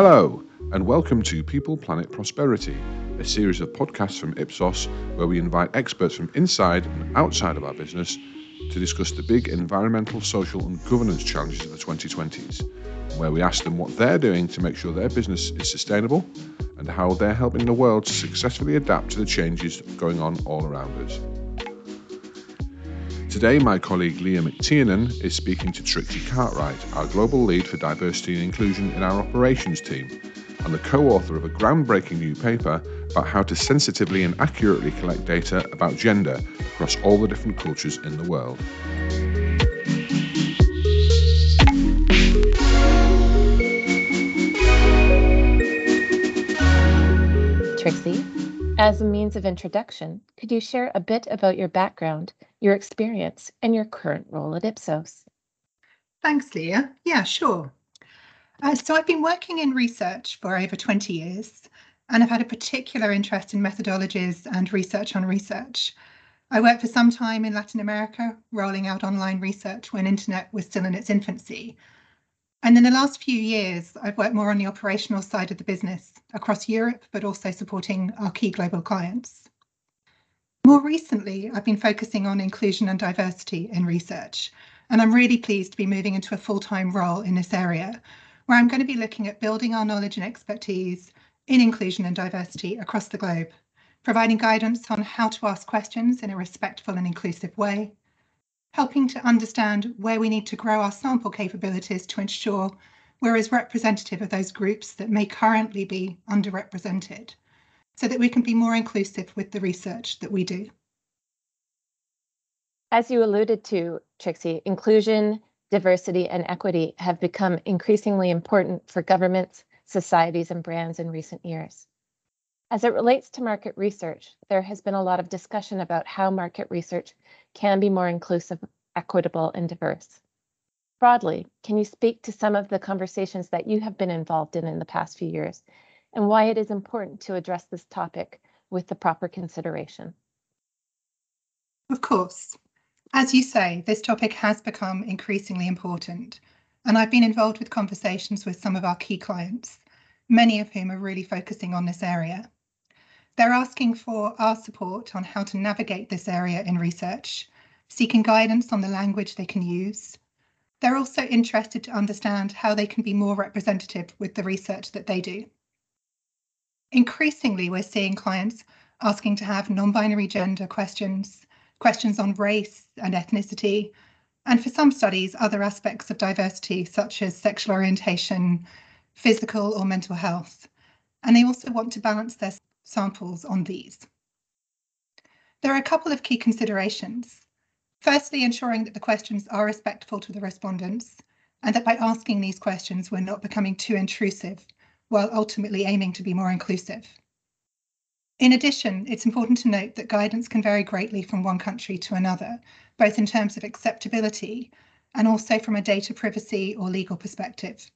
Hello, and welcome to People Planet Prosperity, a series of podcasts from Ipsos where we invite experts from inside and outside of our business to discuss the big environmental, social, and governance challenges of the 2020s, where we ask them what they're doing to make sure their business is sustainable and how they're helping the world to successfully adapt to the changes going on all around us. Today, my colleague Leah McTiernan is speaking to Trixie Cartwright, our global lead for diversity and inclusion in our operations team, and the co author of a groundbreaking new paper about how to sensitively and accurately collect data about gender across all the different cultures in the world. Trixie, as a means of introduction, could you share a bit about your background your experience, and your current role at Ipsos. Thanks, Leah. Yeah, sure. Uh, so I've been working in research for over 20 years, and I've had a particular interest in methodologies and research on research. I worked for some time in Latin America, rolling out online research when internet was still in its infancy. And in the last few years, I've worked more on the operational side of the business across Europe, but also supporting our key global clients. More recently, I've been focusing on inclusion and diversity in research, and I'm really pleased to be moving into a full-time role in this area, where I'm going to be looking at building our knowledge and expertise in inclusion and diversity across the globe, providing guidance on how to ask questions in a respectful and inclusive way, helping to understand where we need to grow our sample capabilities to ensure we're as representative of those groups that may currently be underrepresented, so that we can be more inclusive with the research that we do. As you alluded to, Trixie, inclusion, diversity, and equity have become increasingly important for governments, societies, and brands in recent years. As it relates to market research, there has been a lot of discussion about how market research can be more inclusive, equitable, and diverse. Broadly, can you speak to some of the conversations that you have been involved in in the past few years and why it is important to address this topic with the proper consideration. Of course. As you say, this topic has become increasingly important, and I've been involved with conversations with some of our key clients, many of whom are really focusing on this area. They're asking for our support on how to navigate this area in research, seeking guidance on the language they can use. They're also interested to understand how they can be more representative with the research that they do. Increasingly, we're seeing clients asking to have non-binary gender questions, questions on race and ethnicity, and for some studies, other aspects of diversity, such as sexual orientation, physical or mental health. And they also want to balance their samples on these. There are a couple of key considerations. Firstly, ensuring that the questions are respectful to the respondents, and that by asking these questions, we're not becoming too intrusive while ultimately aiming to be more inclusive. In addition, it's important to note that guidance can vary greatly from one country to another, both in terms of acceptability and also from a data privacy or legal perspective.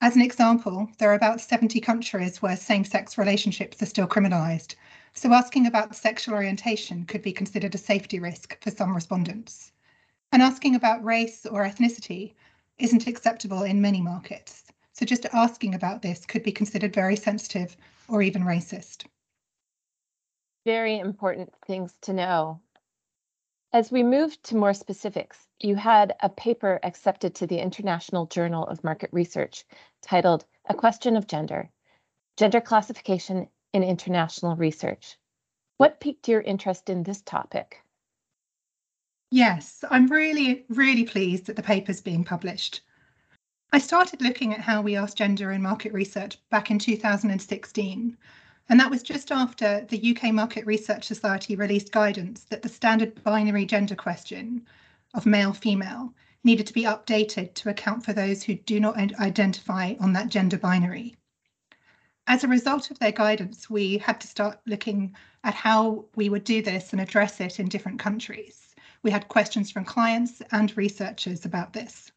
As an example, there are about 70 countries where same-sex relationships are still criminalised, so asking about sexual orientation could be considered a safety risk for some respondents. And asking about race or ethnicity isn't acceptable in many markets. So just asking about this could be considered very sensitive or even racist. Very important things to know. As we move to more specifics, you had a paper accepted to the International Journal of Market Research titled A Question of Gender, Gender Classification in International Research. What piqued your interest in this topic? Yes, I'm really, really pleased that the paper's being published. I started looking at how we ask gender in market research back in 2016, and that was just after the UK Market Research Society released guidance that the standard binary gender question of male female needed to be updated to account for those who do not identify on that gender binary. As a result of their guidance, we had to start looking at how we would do this and address it in different countries. We had questions from clients and researchers about this.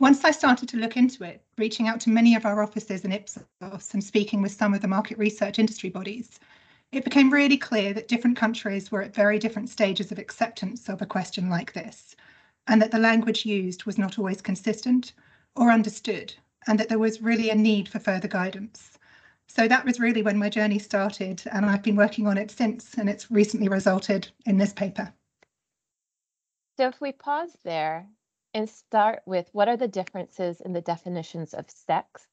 Once I started to look into it, reaching out to many of our offices in Ipsos and speaking with some of the market research industry bodies, it became really clear that different countries were at very different stages of acceptance of a question like this, and that the language used was not always consistent or understood and that there was really a need for further guidance. So that was really when my journey started, and I've been working on it since, and it's recently resulted in this paper. So if we pause there and start with what are the differences in the definitions of sex,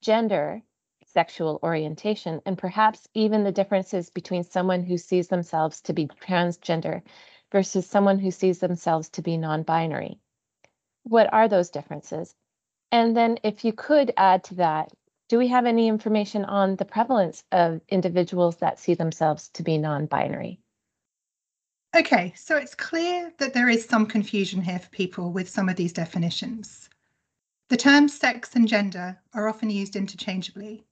gender, sexual orientation, and perhaps even the differences between someone who sees themselves to be transgender versus someone who sees themselves to be non binary. What are those differences? And then, if you could add to that, do we have any information on the prevalence of individuals that see themselves to be non binary? Okay, so it's clear that there is some confusion here for people with some of these definitions. The terms sex and gender are often used interchangeably,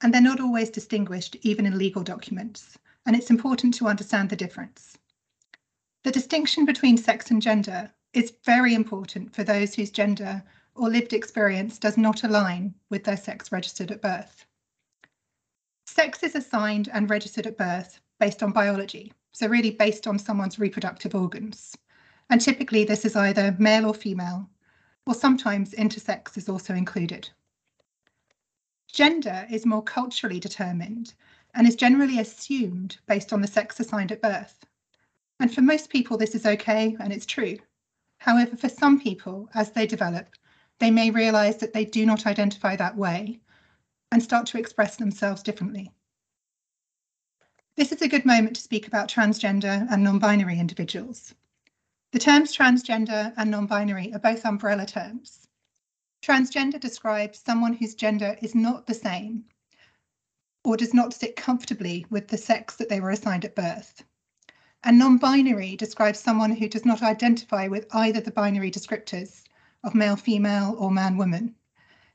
and they're not always distinguished even in legal documents, and it's important to understand the difference. The distinction between sex and gender is very important for those whose gender or lived experience does not align with their sex registered at birth. Sex is assigned and registered at birth based on biology, so really based on someone's reproductive organs. And typically this is either male or female, or sometimes intersex is also included. Gender is more culturally determined and is generally assumed based on the sex assigned at birth. And for most people, this is okay and it's true. However, for some people, as they develop, they may realise that they do not identify that way and start to express themselves differently. This is a good moment to speak about transgender and non-binary individuals. The terms transgender and non-binary are both umbrella terms. Transgender describes someone whose gender is not the same or does not sit comfortably with the sex that they were assigned at birth. And non-binary describes someone who does not identify with either the binary descriptors of male, female or man, woman.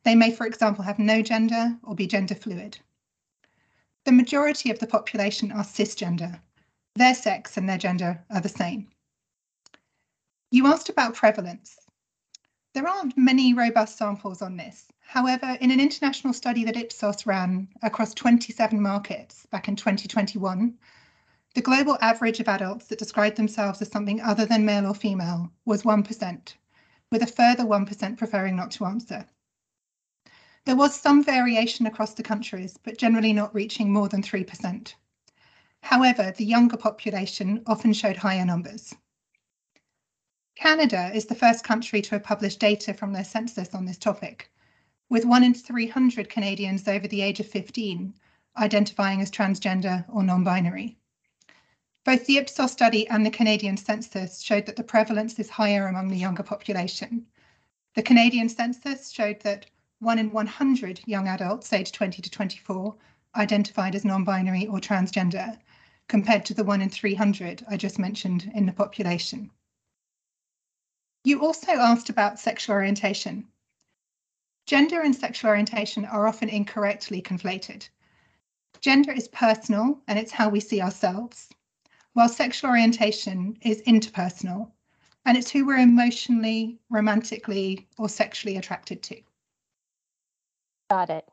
They may, for example, have no gender or be gender fluid. The majority of the population are cisgender. Their sex and their gender are the same. You asked about prevalence. There aren't many robust samples on this. However, in an international study that Ipsos ran across 27 markets back in 2021, the global average of adults that described themselves as something other than male or female was 1%, with a further 1% preferring not to answer. There was some variation across the countries, but generally not reaching more than 3%. However, the younger population often showed higher numbers. Canada is the first country to have published data from their census on this topic, with one in 300 Canadians over the age of 15 identifying as transgender or non-binary. Both the Ipsos study and the Canadian census showed that the prevalence is higher among the younger population. The Canadian census showed that one in 100 young adults aged 20 to 24 identified as non-binary or transgender, compared to the one in 300 I just mentioned in the population. You also asked about sexual orientation. Gender and sexual orientation are often incorrectly conflated. Gender is personal and it's how we see ourselves, while sexual orientation is interpersonal and it's who we're emotionally, romantically, or sexually attracted to. Got it.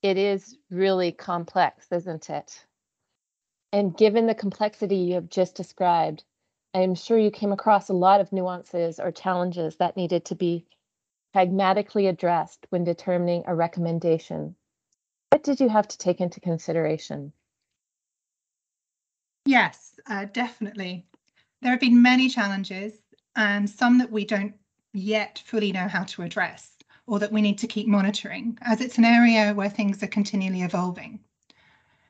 It is really complex, isn't it? And given the complexity you have just described, I'm sure you came across a lot of nuances or challenges that needed to be pragmatically addressed when determining a recommendation. What did you have to take into consideration? Yes, uh, definitely. There have been many challenges and some that we don't yet fully know how to address or that we need to keep monitoring, as it's an area where things are continually evolving.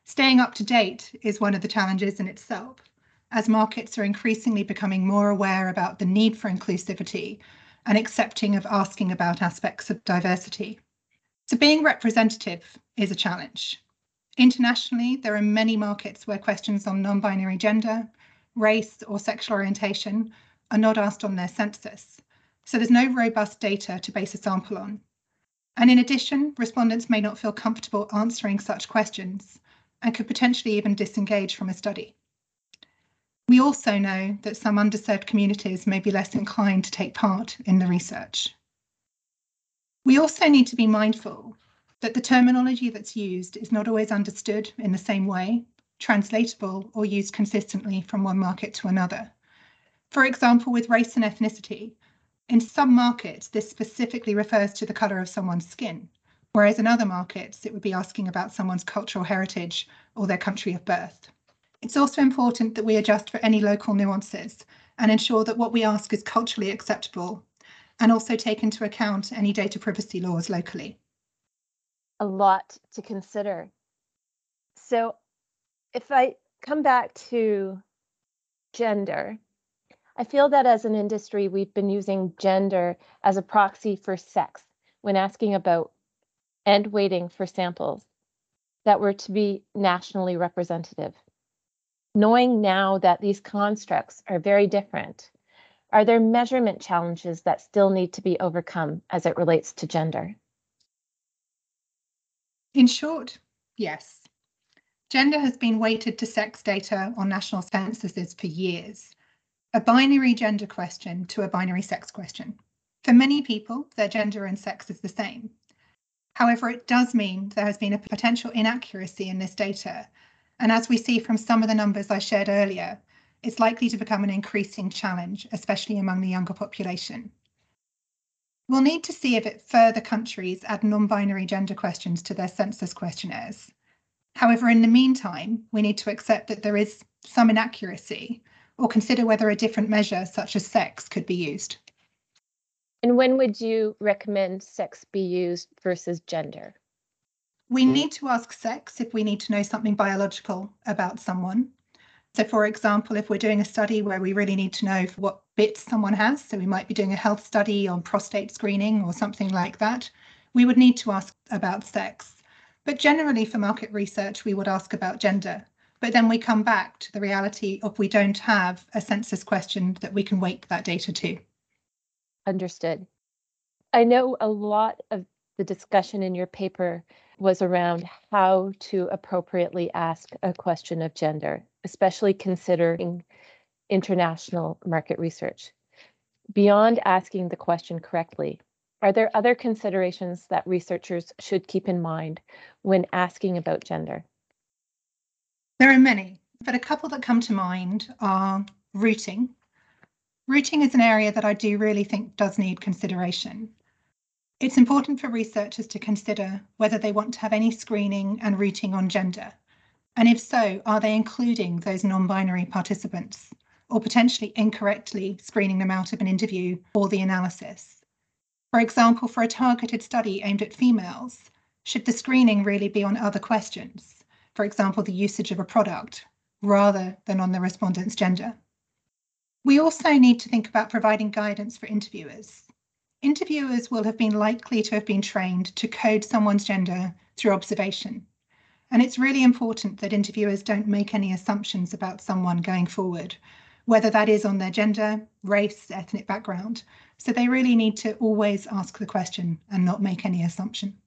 Staying up to date is one of the challenges in itself, as markets are increasingly becoming more aware about the need for inclusivity and accepting of asking about aspects of diversity. So being representative is a challenge. Internationally, there are many markets where questions on non-binary gender, race or sexual orientation are not asked on their census, so there's no robust data to base a sample on. And in addition, respondents may not feel comfortable answering such questions and could potentially even disengage from a study. We also know that some underserved communities may be less inclined to take part in the research. We also need to be mindful that the terminology that's used is not always understood in the same way, translatable or used consistently from one market to another. For example, with race and ethnicity, In some markets, this specifically refers to the colour of someone's skin, whereas in other markets, it would be asking about someone's cultural heritage or their country of birth. It's also important that we adjust for any local nuances and ensure that what we ask is culturally acceptable and also take into account any data privacy laws locally. A lot to consider. So if I come back to gender, I feel that as an industry, we've been using gender as a proxy for sex when asking about and weighting for samples that were to be nationally representative. Knowing now that these constructs are very different, are there measurement challenges that still need to be overcome as it relates to gender? In short, yes. Gender has been weighted to sex data on national censuses for years. A binary gender question to a binary sex question. For many people, their gender and sex is the same. However, it does mean there has been a potential inaccuracy in this data. And as we see from some of the numbers I shared earlier, it's likely to become an increasing challenge, especially among the younger population. We'll need to see if further countries add non-binary gender questions to their census questionnaires. However, in the meantime, we need to accept that there is some inaccuracy or consider whether a different measure such as sex could be used. And when would you recommend sex be used versus gender? We need to ask sex if we need to know something biological about someone. So, for example, if we're doing a study where we really need to know what bits someone has, so we might be doing a health study on prostate screening or something like that, we would need to ask about sex. But generally, for market research, we would ask about gender. But then we come back to the reality of we don't have a census question that we can weight that data to. Understood. I know a lot of the discussion in your paper was around how to appropriately ask a question of gender, especially considering international market research. Beyond asking the question correctly, are there other considerations that researchers should keep in mind when asking about gender? There are many, but a couple that come to mind are routing. Routing is an area that I do really think does need consideration. It's important for researchers to consider whether they want to have any screening and routing on gender. And if so, are they including those non-binary participants or potentially incorrectly screening them out of an interview or the analysis? For example, for a targeted study aimed at females, should the screening really be on other questions? For example, the usage of a product, rather than on the respondent's gender. We also need to think about providing guidance for interviewers. Interviewers will have been likely to have been trained to code someone's gender through observation. And it's really important that interviewers don't make any assumptions about someone going forward, whether that is on their gender, race, ethnic background, so they really need to always ask the question and not make any assumption.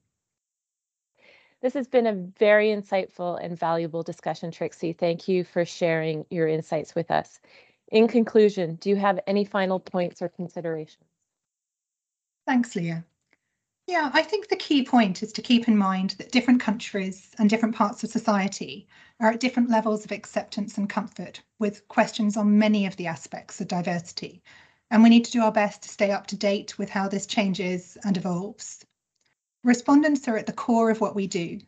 This has been a very insightful and valuable discussion, Trixie. Thank you for sharing your insights with us. In conclusion, do you have any final points or considerations? Thanks, Leah. Yeah, I think the key point is to keep in mind that different countries and different parts of society are at different levels of acceptance and comfort with questions on many of the aspects of diversity, and we need to do our best to stay up to date with how this changes and evolves. Respondents are at the core of what we do.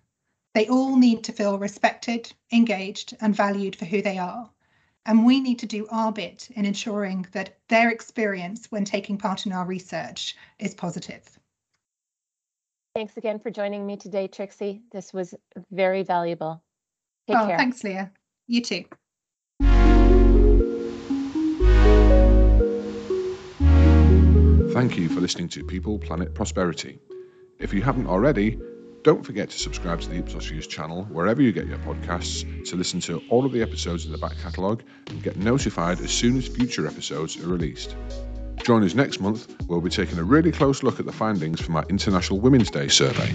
They all need to feel respected, engaged, and valued for who they are. And we need to do our bit in ensuring that their experience when taking part in our research is positive. Thanks again for joining me today, Trixie. This was very valuable. Take oh, care. Thanks, Leah. You too. Thank you for listening to People, Planet, Prosperity. If you haven't already, don't forget to subscribe to the Ipsos News channel wherever you get your podcasts to listen to all of the episodes in the back catalogue and get notified as soon as future episodes are released. Join us next month where we'll be taking a really close look at the findings from our International Women's Day survey.